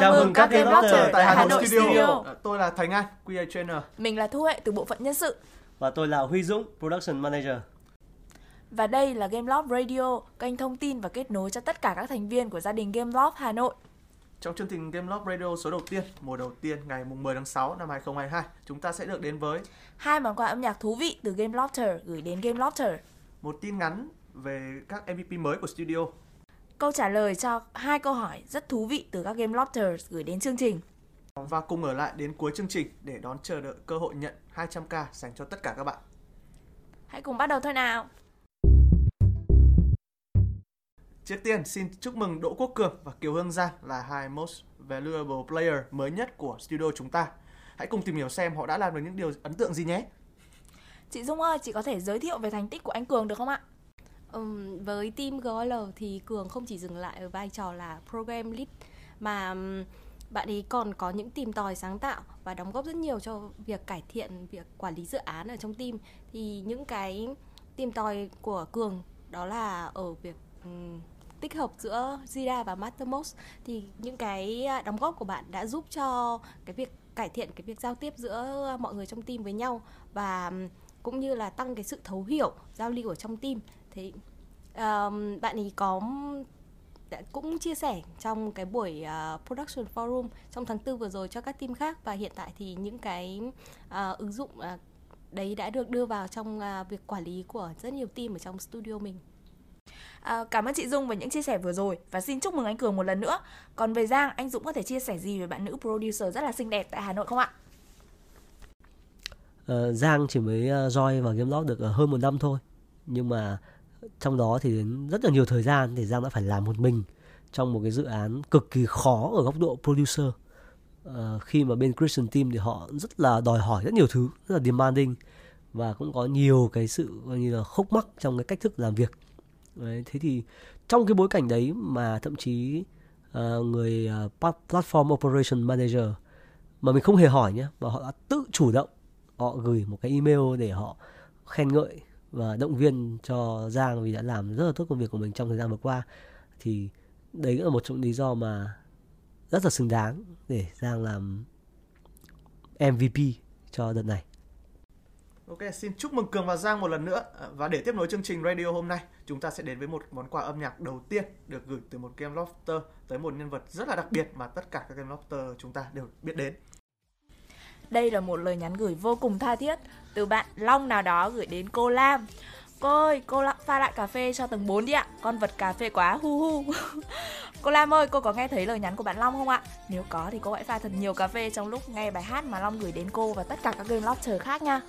Chào mừng các game blogger tại Hà Nội Studio. À, Tôi là Thành An, QA Trainer. Mình là Thu Hệ từ bộ phận nhân sự. Và tôi là Huy Dũng, Production Manager. Và đây là Gameloft Radio, kênh thông tin và kết nối cho tất cả các thành viên của gia đình Gameloft Hà Nội. Trong chương trình Game Love Radio số đầu tiên, mùa đầu tiên ngày mùng 10 tháng 6 năm 2022, chúng ta sẽ được đến với Hai món quà âm nhạc thú vị từ Gamelofter gửi đến Gamelofter. một tin ngắn về các MVP mới của studio. Câu trả lời cho hai câu hỏi rất thú vị từ các Gamelofters gửi đến chương trình. Và cùng ở lại đến cuối chương trình để đón chờ đợi cơ hội nhận 200k dành cho tất cả các bạn. Hãy cùng bắt đầu thôi nào. Trước tiên, xin chúc mừng Đỗ Quốc Cường và Kiều Hương Giang là hai most valuable player mới nhất của studio chúng ta. Hãy cùng tìm hiểu xem họ đã làm được những điều ấn tượng gì nhé. Chị Dung ơi, chị có thể giới thiệu về thành tích của anh Cường được không ạ? Um, với team GL thì Cường không chỉ dừng lại ở vai trò là program lead mà bạn ấy còn có những tìm tòi sáng tạo và đóng góp rất nhiều cho việc cải thiện việc quản lý dự án ở trong team. Thì những cái tìm tòi của Cường đó là ở việc um, tích hợp giữa Jira và Mattermost thì những cái à, đóng góp của bạn đã giúp cho cái việc cải thiện cái việc giao tiếp giữa mọi người trong team với nhau và cũng như là tăng cái sự thấu hiểu giao lưu ở trong team thì um, bạn ấy có đã cũng chia sẻ trong cái buổi uh, production forum trong tháng tư vừa rồi cho các team khác và hiện tại thì những cái uh, ứng dụng uh, đấy đã được đưa vào trong uh, việc quản lý của rất nhiều team ở trong studio mình. À, cảm ơn chị Dung về những chia sẻ vừa rồi và xin chúc mừng anh Cường một lần nữa. Còn về Giang, anh Dũng có thể chia sẻ gì về bạn nữ producer rất là xinh đẹp tại Hà Nội không ạ? Ờ, Giang chỉ mới uh, join vào Gameloft được hơn một năm thôi. Nhưng mà trong đó thì đến rất là nhiều thời gian thì Giang đã phải làm một mình trong một cái dự án cực kỳ khó ở góc độ producer. Ờ, khi mà bên Christian Team thì họ rất là đòi hỏi rất nhiều thứ, rất là demanding và cũng có nhiều cái sự coi như là khúc mắc trong cái cách thức làm việc. Đấy, thế thì trong cái bối cảnh đấy mà thậm chí uh, người uh, platform operation manager mà mình không hề hỏi nhé mà họ đã tự chủ động họ gửi một cái email để họ khen ngợi và động viên cho Giang vì đã làm rất là tốt công việc của mình trong thời gian vừa qua thì đấy cũng là một trong những lý do mà rất là xứng đáng để Giang làm MVP cho đợt này. Ok, xin chúc mừng Cường và Giang một lần nữa. À, Và để tiếp nối chương trình radio hôm nay, chúng ta sẽ đến với một món quà âm nhạc đầu tiên được gửi từ một Game Lofter tới một nhân vật rất là đặc biệt mà tất cả các Game Lofter chúng ta đều biết đến. Đây là một lời nhắn gửi vô cùng tha thiết từ bạn Long nào đó gửi đến cô Lam. Cô ơi, cô pha lại cà phê cho tầng 4 đi ạ. Con vật cà phê quá hu hu. cô Lam ơi, cô có nghe thấy lời nhắn của bạn Long không ạ? Nếu có thì cô hãy pha thật nhiều cà phê trong lúc nghe bài hát mà Long gửi đến cô và tất cả các game lobster khác nha.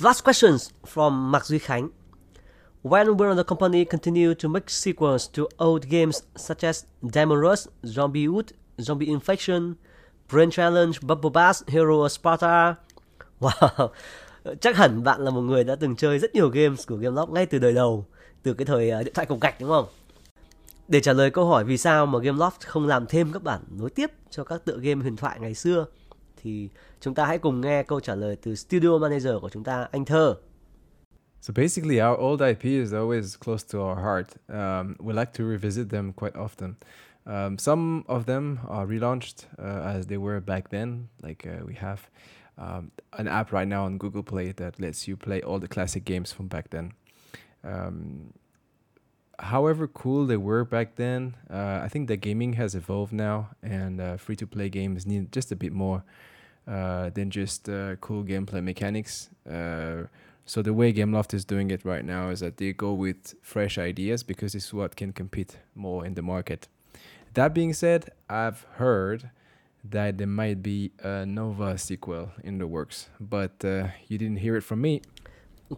Last questions from Mark Duy Khánh. When will the company continue to make sequels to old games such as Diamond Rush, Zombie Wood, Zombie Infection, Brain Challenge, Bubble Bass, Hero of Sparta? Wow, chắc hẳn bạn là một người đã từng chơi rất nhiều games của GameLock ngay từ đời đầu, từ cái thời à, điện thoại cục gạch đúng không? Để trả lời câu hỏi vì sao mà Gameloft không làm thêm các bản nối tiếp cho các tựa game huyền thoại ngày xưa thì chúng ta hãy cùng nghe câu trả lời từ studio manager của chúng ta anh Thơ. So basically, our old IP is always close to our heart. Um, we like to revisit them quite often. Um, some of them are relaunched uh, as they were back then, like uh, we have um, an app right now on Google Play that lets you play all the classic games from back then. Um, however cool they were back then, uh, I think that gaming has evolved now, and uh, free to play games need just a bit more uh, than just uh, cool gameplay mechanics. Uh, so the way Gameloft is doing it right now is that they go with fresh ideas because it's what can compete more in the market. That being said, I've heard that there might be a Nova sequel in the works, but uh, you didn't hear it from me.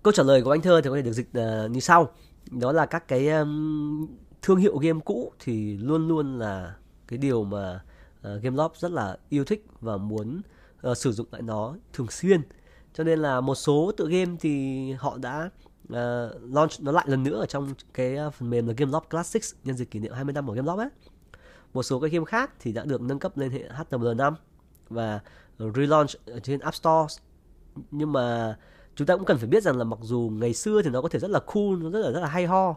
Câu trả lời của anh Thơ thì có thể được dịch ờ, như sau. Đó là các cái um, thương hiệu game cũ thì luôn luôn là cái điều mà ờ, uh, Gameloft rất là yêu thích và muốn uh, sử dụng lại nó thường xuyên. Cho nên là một số tựa game thì họ đã uh, launch nó lại lần nữa ở trong cái phần mềm là Gameloft Classics nhân dịp kỷ niệm 20 năm của Gameloft ấy. Một số cái game khác thì đã được nâng cấp lên hệ HTML5 và relaunch ở trên App Store. Nhưng mà chúng ta cũng cần phải biết rằng là mặc dù ngày xưa thì nó có thể rất là cool, nó rất là rất là hay ho,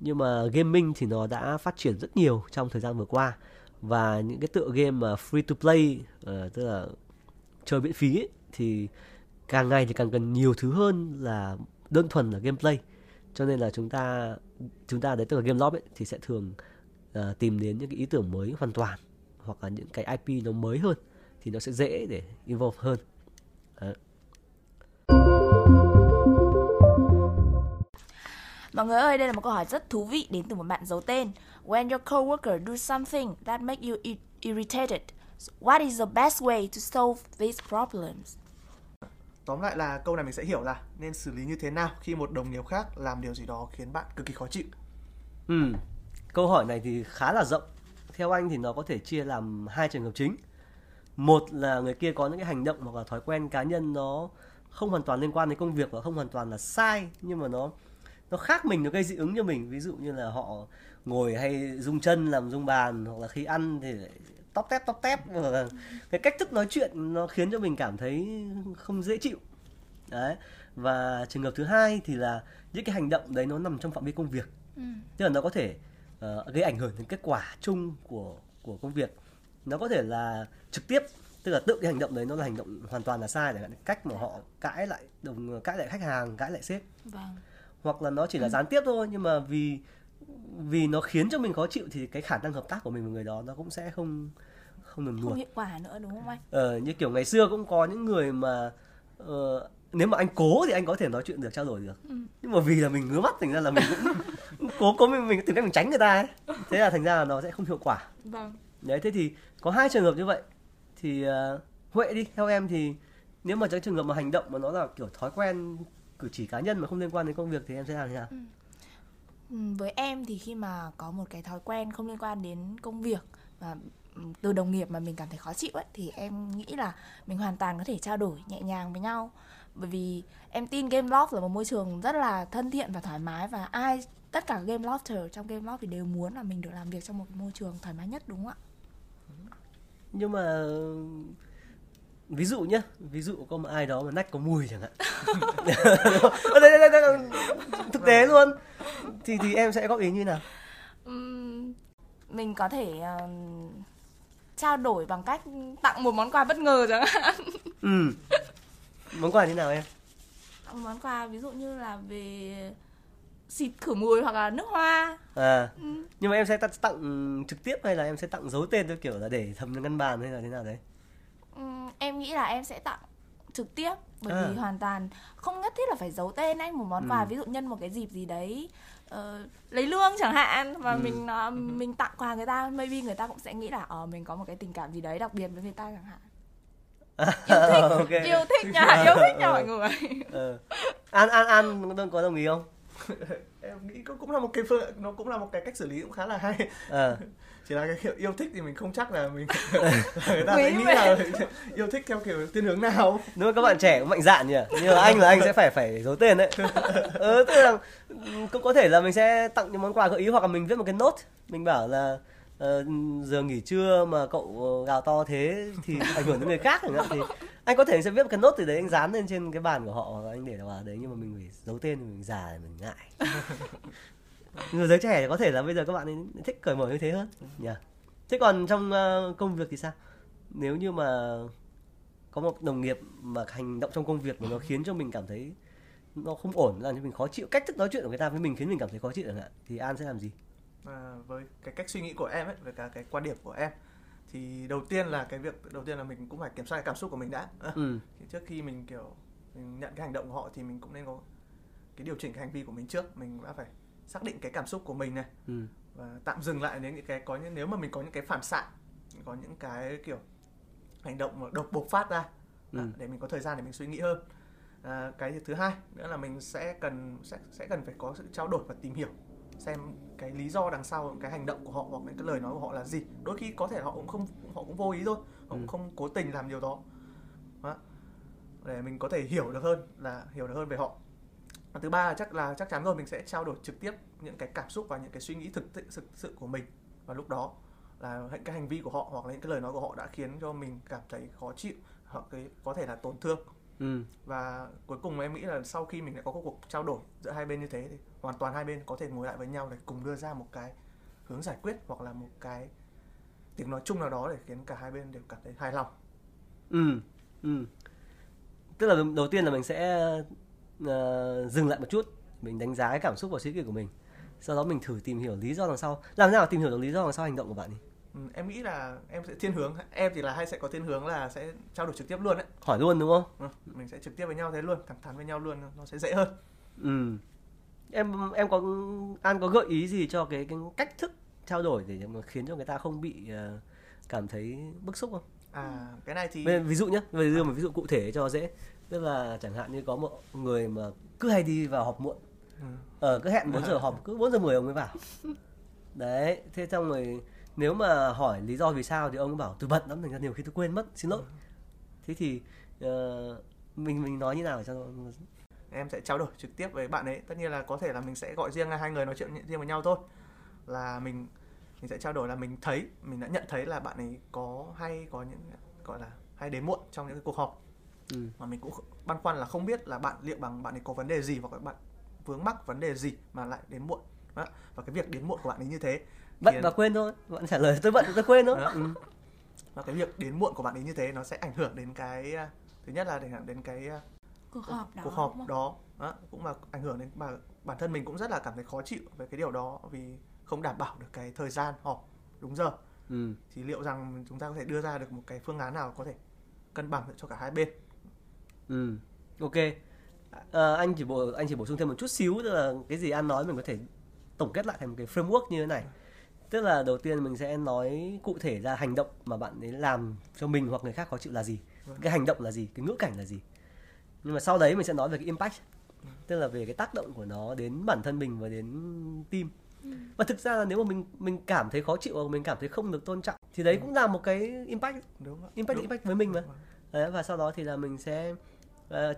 nhưng mà gaming thì nó đã phát triển rất nhiều trong thời gian vừa qua. Và những cái tựa game mà free to play uh, tức là chơi miễn phí ấy, thì càng ngày thì càng cần nhiều thứ hơn là đơn thuần là gameplay. Cho nên là chúng ta chúng ta đấy tức là game loft ấy, thì sẽ thường uh, tìm đến những cái ý tưởng mới hoàn toàn hoặc là những cái IP nó mới hơn thì nó sẽ dễ để evolve hơn. Mọi người ơi, đây là một câu hỏi rất thú vị đến từ một bạn giấu tên. When your coworker do something that make you i- irritated, what is the best way to solve these problems? Tóm lại là câu này mình sẽ hiểu là nên xử lý như thế nào khi một đồng nghiệp khác làm điều gì đó khiến bạn cực kỳ khó chịu. Ừ. Câu hỏi này thì khá là rộng. Theo anh thì nó có thể chia làm hai trường hợp chính. Một là người kia có những cái hành động hoặc là thói quen cá nhân nó không hoàn toàn liên quan đến công việc và không hoàn toàn là sai nhưng mà nó nó khác mình nó gây dị ứng cho mình. Ví dụ như là họ ngồi hay rung chân làm rung bàn hoặc là khi ăn thì lại tóc tép tóc tép. Hoặc là cái cách thức nói chuyện nó khiến cho mình cảm thấy không dễ chịu. Đấy. Và trường hợp thứ hai thì là những cái hành động đấy nó nằm trong phạm vi công việc. Tức là nó có thể ờ, gây ảnh hưởng đến kết quả chung của của công việc. Nó có thể là trực tiếp tức là tự cái hành động đấy nó là hành động hoàn toàn là sai chẳng hạn cách mà họ cãi lại đồng cãi lại khách hàng cãi lại sếp. Vâng. Hoặc là nó chỉ là gián tiếp thôi nhưng mà vì vì nó khiến cho mình khó chịu thì cái khả năng hợp tác của mình với người đó nó cũng sẽ không không Không nượp hiệu quả nữa đúng không anh? ờ, như kiểu ngày xưa cũng có những người mà ờ, nếu mà anh cố thì anh có thể nói chuyện được trao đổi được. Nhưng mà vì là mình ngứa mắt thành ra là mình cũng cố cố mình, mình tìm cách mình tránh người ta ấy. Thế là thành ra là nó sẽ không hiệu quả. Vâng. đấy thế thì có hai trường hợp như vậy. Thì uh, huệ đi theo em thì nếu mà trong trường hợp mà hành động mà nó là kiểu thói quen cử chỉ cá nhân mà không liên quan đến công việc thì em sẽ làm thế nào? Ừ, Với em thì khi mà có một cái thói quen không liên quan đến công việc và ừ, từ đồng nghiệp mà mình cảm thấy khó chịu ấy thì em nghĩ là mình hoàn toàn có thể trao đổi nhẹ nhàng với nhau. Bởi vì em tin Game Loft là một môi trường rất là thân thiện và thoải mái và ai tất cả Game Lofter trong Game Loft thì đều muốn là mình được làm việc trong một môi trường thoải mái nhất đúng không ạ? nhưng mà ví dụ nhá ví dụ có một ai đó mà nách có mùi chẳng hạn. Ờ, đây, đây, đây, đây, thực tế luôn. Thì thì em sẽ góp ý như nào? Mình có thể ừm, trao đổi bằng cách tặng một món quà bất ngờ chẳng hạn. Ừ. Món quà như nào em? Món quà ví dụ như là về xịt khử mùi hoặc là nước hoa. À. Ừ. nhưng mà em sẽ tặng, trực tiếp hay là em sẽ tặng giấu tên theo kiểu là để thầm ngăn bàn hay là thế nào đấy Ừm, em nghĩ là em sẽ tặng trực tiếp bởi À. vì hoàn toàn không nhất thiết là phải giấu tên anh một món quà Ừ. ví dụ nhân một cái dịp gì đấy ờ, lấy lương chẳng hạn và Ừ. mình nó mình tặng quà người ta maybe người ta cũng sẽ nghĩ là ờ mình có một cái tình cảm gì đấy đặc biệt với người ta chẳng hạn yêu thích ok yêu thích nha yêu thích nha mọi người ờ. an an an có đồng ý không Em nghĩ cũng cũng là một cái phương nó cũng là một cái cách xử lý cũng khá là hay. ờ Chỉ là cái kiểu yêu thích thì mình không chắc là mình người ta sẽ nghĩ là yêu thích theo kiểu thiên hướng nào. nếu mà các bạn trẻ cũng mạnh dạn nhỉ? Nhưng mà anh là anh sẽ phải phải giấu tên đấy. Ừ, tức là cũng có thể là mình sẽ tặng những món quà gợi ý hoặc là mình viết một cái note. Mình bảo là ờ, giờ nghỉ trưa mà cậu gào to thế thì ảnh hưởng đến người khác chẳng hạn. Thì anh có thể sẽ viết một cái note từ đấy anh dán lên trên cái bàn của họ hoặc là anh để vào đấy nhưng mà mình phải giấu tên thì mình già mình ngại người giới trẻ có thể là bây giờ các bạn ấy thích cởi mở như thế hơn nhỉ? Thế còn trong ờ, công việc thì sao? Nếu như mà có một đồng nghiệp mà hành động trong công việc mà nó khiến cho mình cảm thấy nó không ổn làm cho mình khó chịu cách thức nói chuyện của người ta với mình khiến mình cảm thấy khó chịu chẳng hạn thì an sẽ làm gì? À, với cái cách suy nghĩ của em ấy với cả cái quan điểm của em thì đầu tiên là cái việc đầu tiên là mình cũng phải kiểm soát cái cảm xúc của mình đã. Ờ, ừ. thì trước khi mình kiểu mình nhận cái hành động của họ thì mình cũng nên có cái điều chỉnh cái hành vi của mình trước mình đã phải xác định cái cảm xúc của mình này ừ và tạm dừng lại nếu những cái có những nếu mà mình có những cái phản xạ có những cái kiểu hành động mà độc bộc phát ra Ừ. à, để mình có thời gian để mình suy nghĩ hơn à, cái thứ hai nữa là mình sẽ cần sẽ sẽ cần phải có sự trao đổi và tìm hiểu xem cái lý do đằng sau cái hành động của họ hoặc những cái lời nói của họ là gì đôi khi có thể họ cũng không họ cũng vô ý thôi họ Ừ. cũng không cố tình làm điều đó đó. để mình có thể hiểu được hơn là hiểu được hơn về họ và thứ ba là chắc là chắc chắn rồi mình sẽ trao đổi trực tiếp những cái cảm xúc và những cái suy nghĩ thực thực sự, của mình và lúc đó. Là những cái hành vi của họ hoặc là những cái lời nói của họ đã khiến cho mình cảm thấy khó chịu hoặc cái có thể là tổn thương. Ừ. Và cuối cùng em nghĩ là sau khi mình đã có cuộc trao đổi giữa hai bên như thế thì hoàn toàn hai bên có thể ngồi lại với nhau để cùng đưa ra một cái hướng giải quyết hoặc là một cái tiếng nói chung nào đó để khiến cả hai bên đều cảm thấy hài lòng. Ừ. Ừ. Tức là đầu tiên là mình sẽ ờ, dừng lại một chút. Mình đánh giá cái cảm xúc và suy nghĩ của mình. Sau đó mình thử tìm hiểu lý do đằng sau. Làm nào tìm hiểu được lý do đằng sau hành động của bạn đi? Ừ, em nghĩ là em sẽ thiên hướng. Em thì là hay sẽ có thiên hướng là sẽ trao đổi trực tiếp luôn đấy hỏi luôn đúng không? Ừ, mình sẽ trực tiếp với nhau thế luôn thẳng thắn với nhau luôn nó sẽ dễ hơn. Ừ. Em em có an có gợi ý gì cho cái cái cách thức trao đổi để mà khiến cho người ta không bị ờ, cảm thấy bức xúc không? À cái này thì Ví, ví dụ nhé, về đưa một ví dụ cụ thể cho dễ. Tức là chẳng hạn như có một người mà cứ hay đi vào họp muộn. Ừ. Ờ cứ hẹn 4 giờ họp, cứ 4 giờ 10 ông mới vào. Đấy, thế xong rồi nếu mà hỏi lý do vì sao thì ông ấy bảo tôi bận lắm thành ra nhiều khi tôi quên mất, xin lỗi. Thế thì ờ, mình mình nói như nào để cho em sẽ trao đổi trực tiếp với bạn ấy tất nhiên là có thể là mình sẽ gọi riêng hai người nói chuyện riêng với nhau thôi là mình mình sẽ trao đổi là mình thấy mình đã nhận thấy là bạn ấy có hay có những gọi là hay đến muộn trong những cái cuộc họp ừ. mà mình cũng băn khoăn là không biết là bạn liệu bằng bạn ấy có vấn đề gì hoặc là bạn vướng mắc vấn đề gì mà lại đến muộn đó. và cái việc đến muộn của bạn ấy như thế bận và quên thôi. Bạn trả lời tôi bận tôi quên thôi. Ừ. và cái việc đến muộn của bạn ấy như thế nó sẽ ảnh hưởng đến cái à, thứ nhất là ảnh hưởng đến cái à, cuộc họp đó cuộc họp đó, đó cũng là ảnh hưởng đến bản bản thân mình cũng rất là cảm thấy khó chịu về cái điều đó vì không đảm bảo được cái thời gian họp đúng giờ Ừ. thì liệu rằng chúng ta có thể đưa ra được một cái phương án nào có thể cân bằng cho cả hai bên Ừ. Ok. Ờ, anh chỉ bổ anh chỉ bổ sung thêm một chút xíu tức là cái gì anh nói mình có thể tổng kết lại thành một cái framework như thế này. Tức là đầu tiên mình sẽ nói cụ thể ra hành động mà bạn ấy làm cho mình hoặc người khác khó chịu là gì. Vâng. Cái hành động là gì, cái ngữ cảnh là gì. Nhưng mà sau đấy mình sẽ nói về cái impact. Tức là về cái tác động của nó đến bản thân mình và đến team. Và thực ra là nếu mà mình mình cảm thấy khó chịu hoặc mình cảm thấy không được tôn trọng thì đấy cũng là một cái impact đúng impact Đúng. impact với mình mà Vâng. Đấy, và sau đó thì là mình sẽ ờ,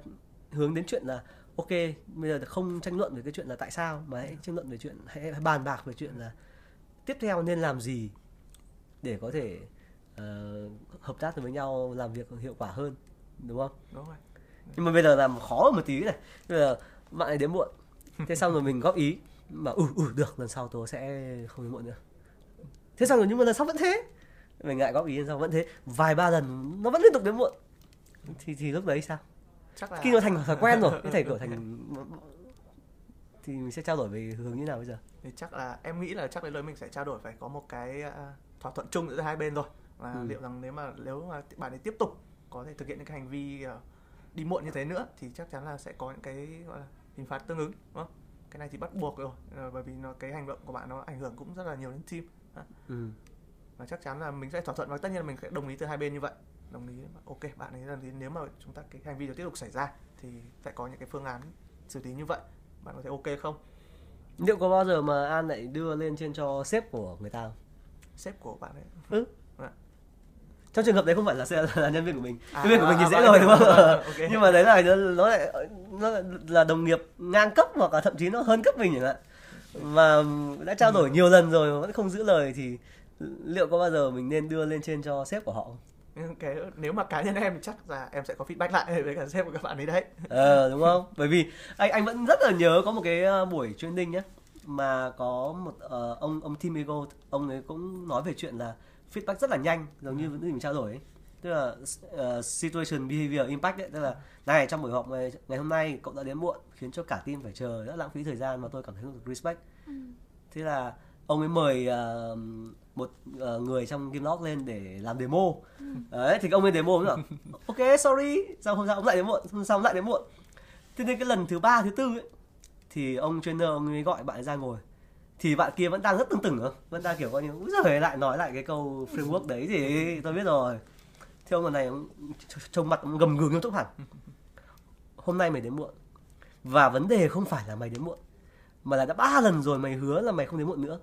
hướng đến chuyện là ok bây giờ không tranh luận về cái chuyện là tại sao mà hãy tranh luận về chuyện hãy, bàn bạc về chuyện là tiếp theo nên làm gì để có thể ờ, hợp tác với nhau làm việc hiệu quả hơn đúng không? Đúng rồi. Nhưng mà bây giờ làm khó một tí này. Bây giờ bạn ấy đến muộn. Thế xong rồi mình góp ý mà ừ ừ được lần sau tôi sẽ không đến muộn nữa. Thế xong rồi nhưng mà lần sau vẫn thế. Mình ngại góp ý lần sau vẫn thế. Vài ba lần nó vẫn liên tục đến muộn. Thì thì lúc đấy sao chắc là khi nó thành thói quen rồi cái thể kiểu thành thì mình sẽ trao đổi về hướng như nào bây giờ? Thì chắc là em nghĩ là chắc đến lời mình sẽ trao đổi phải có một cái à, thỏa thuận chung giữa hai bên rồi. Và Ừ. liệu rằng nếu mà nếu mà bạn ấy tiếp tục có thể thực hiện những cái hành vi à, đi muộn như thế nữa thì chắc chắn là sẽ có những cái gọi là hình phạt tương ứng đúng không? Cái này thì bắt buộc rồi Ờ, bởi vì nó cái hành động của bạn nó ảnh hưởng cũng rất là nhiều đến team ừ. và chắc chắn là mình sẽ thỏa thuận và tất nhiên là mình sẽ đồng ý từ hai bên như vậy đồng ý ok bạn ấy là nếu mà chúng ta cái hành vi đó tiếp tục xảy ra thì sẽ có những cái phương án xử lý như vậy. Bạn có thể ok không? Liệu có bao giờ mà an lại đưa lên trên cho sếp của người ta không? Sếp của bạn ấy. Trong trường hợp đấy không phải là sẽ là nhân viên của mình. À, nhân viên của mình thì à, dễ à, rồi đúng không? Ok. nhưng mà đấy là nó, nó lại nó là đồng nghiệp ngang cấp hoặc là thậm chí nó hơn cấp mình chẳng hạn. Mà đã trao đổi nhiều lần rồi mà vẫn không giữ lời thì liệu có bao giờ mình nên đưa lên trên cho sếp của họ không? Nhưng cái nếu mà cá nhân em thì chắc là em sẽ có feedback lại với cả sếp của các bạn ấy đấy. Ờ đúng không? Bởi vì anh anh vẫn rất là nhớ có một cái ờ, buổi training nhé mà có một ờ, ông ông Tim Ego ông ấy cũng nói về chuyện là feedback rất là nhanh giống như những gì mình trao đổi ấy. tức là uh, situation behavior impact ấy tức là này trong buổi họp ngày, ngày hôm nay cậu đã đến muộn khiến cho cả team phải chờ rất lãng phí thời gian mà tôi cảm thấy không được respect. Thế là ông ấy mời uh, một uh, người trong Gameloft lên để làm demo. Đấy thì ông ấy demo rồi ok sorry sau hôm sau ông lại đến muộn? Hôm sau ông lại đến muộn? Thế nên cái lần thứ ba thứ tư ấy thì ông trainer ông ấy gọi bạn ra ngồi. Thì bạn kia vẫn đang rất tưng tửng không vẫn đang kiểu coi như giời lại nói lại cái câu framework đấy thì tôi biết rồi. Thế ông lần này ông tr- trông mặt ông gầm gừ nghiêm túc hẳn. Hôm nay mày đến muộn và vấn đề không phải là mày đến muộn mà là đã ba lần rồi mày hứa là mày không đến muộn nữa.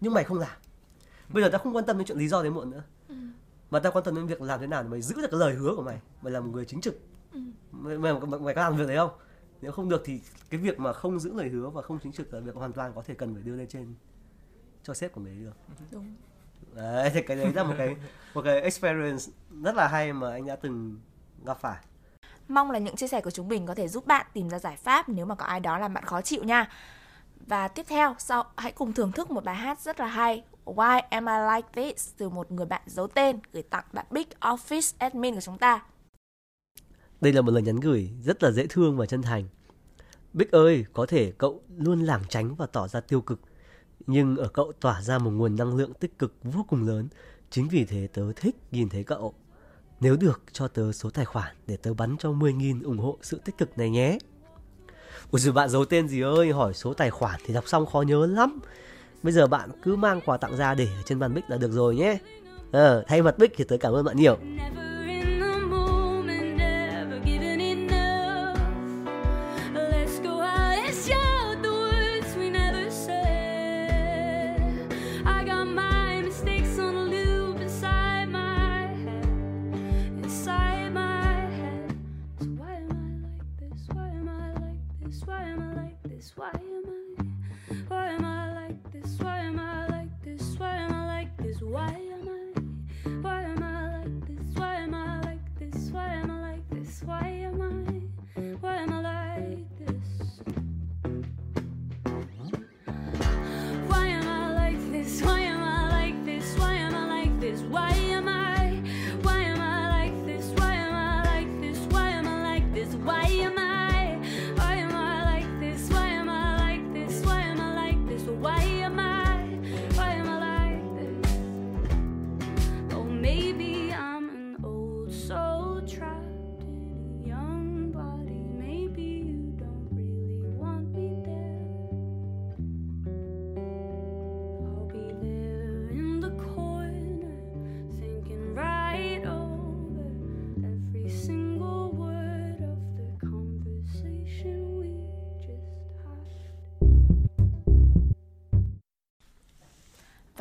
Nhưng mày không làm bây giờ ta không quan tâm đến chuyện lý do đến muộn nữa. Mà ta quan tâm đến việc làm thế nào để mày giữ được cái lời hứa của mày. Mày là một người chính trực. Mày, mày, mày, mày có làm việc đấy không? Nếu không được thì cái việc mà không giữ lời hứa và không chính trực là việc hoàn toàn có thể cần phải đưa lên trên cho sếp của mình được. Đúng. đấy thì cái đấy là một cái một cái experience rất là hay mà anh đã từng gặp phải. Mong là những chia sẻ của chúng mình có thể giúp bạn tìm ra giải pháp nếu mà có ai đó làm bạn khó chịu nha. Và tiếp theo, sau hãy cùng thưởng thức một bài hát rất là hay Why Am I Like This từ một người bạn giấu tên gửi tặng bạn Big Office Admin của chúng ta. Đây là một lời nhắn gửi rất là dễ thương và chân thành. Bích ơi, có thể cậu luôn lảng tránh và tỏ ra tiêu cực, nhưng ở cậu tỏa ra một nguồn năng lượng tích cực vô cùng lớn. Chính vì thế tớ thích nhìn thấy cậu. Nếu được, cho tớ số tài khoản để tớ bắn cho 10.000 ủng hộ sự tích cực này nhé. Ủa dù bạn giấu tên gì ơi, hỏi số tài khoản thì đọc xong khó nhớ lắm. Bây giờ bạn cứ mang quà tặng ra để ở trên bàn Bích là được rồi nhé. Ờ, thay mặt Bích thì tớ cảm ơn bạn nhiều.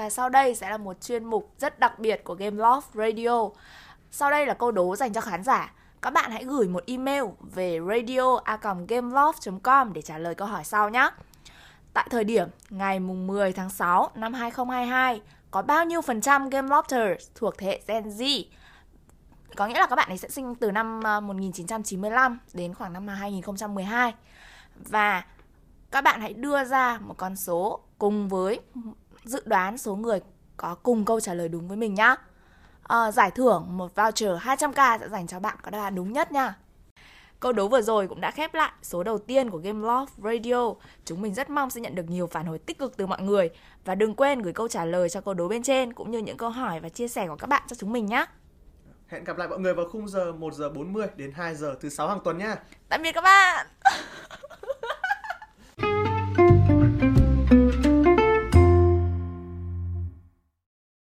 Và sau đây sẽ là một chuyên mục rất đặc biệt của Game Loft Radio. Sau đây là câu đố dành cho khán giả. Các bạn hãy gửi một email về radio@gameloft.com để trả lời câu hỏi sau nhé. Tại thời điểm ngày mùng 10 tháng 6 năm 2022, có bao nhiêu phần trăm Game Lofters thuộc thế hệ Gen Z? Có nghĩa là các bạn ấy sẽ sinh từ năm à, 1995 đến khoảng năm 2012. Và các bạn hãy đưa ra một con số cùng với dự đoán số người có cùng câu trả lời đúng với mình nhá. Ờ, giải thưởng một voucher 200k sẽ dành cho bạn có đáp án đúng nhất nha. Câu đố vừa rồi cũng đã khép lại số đầu tiên của Game Loft Radio. Chúng mình rất mong sẽ nhận được nhiều phản hồi tích cực từ mọi người. Và đừng quên gửi câu trả lời cho câu đố bên trên cũng như những câu hỏi và chia sẻ của các bạn cho chúng mình nhé. Hẹn gặp lại mọi người vào khung giờ 1 giờ 40 đến 2 giờ thứ sáu hàng tuần nha. Tạm biệt các bạn!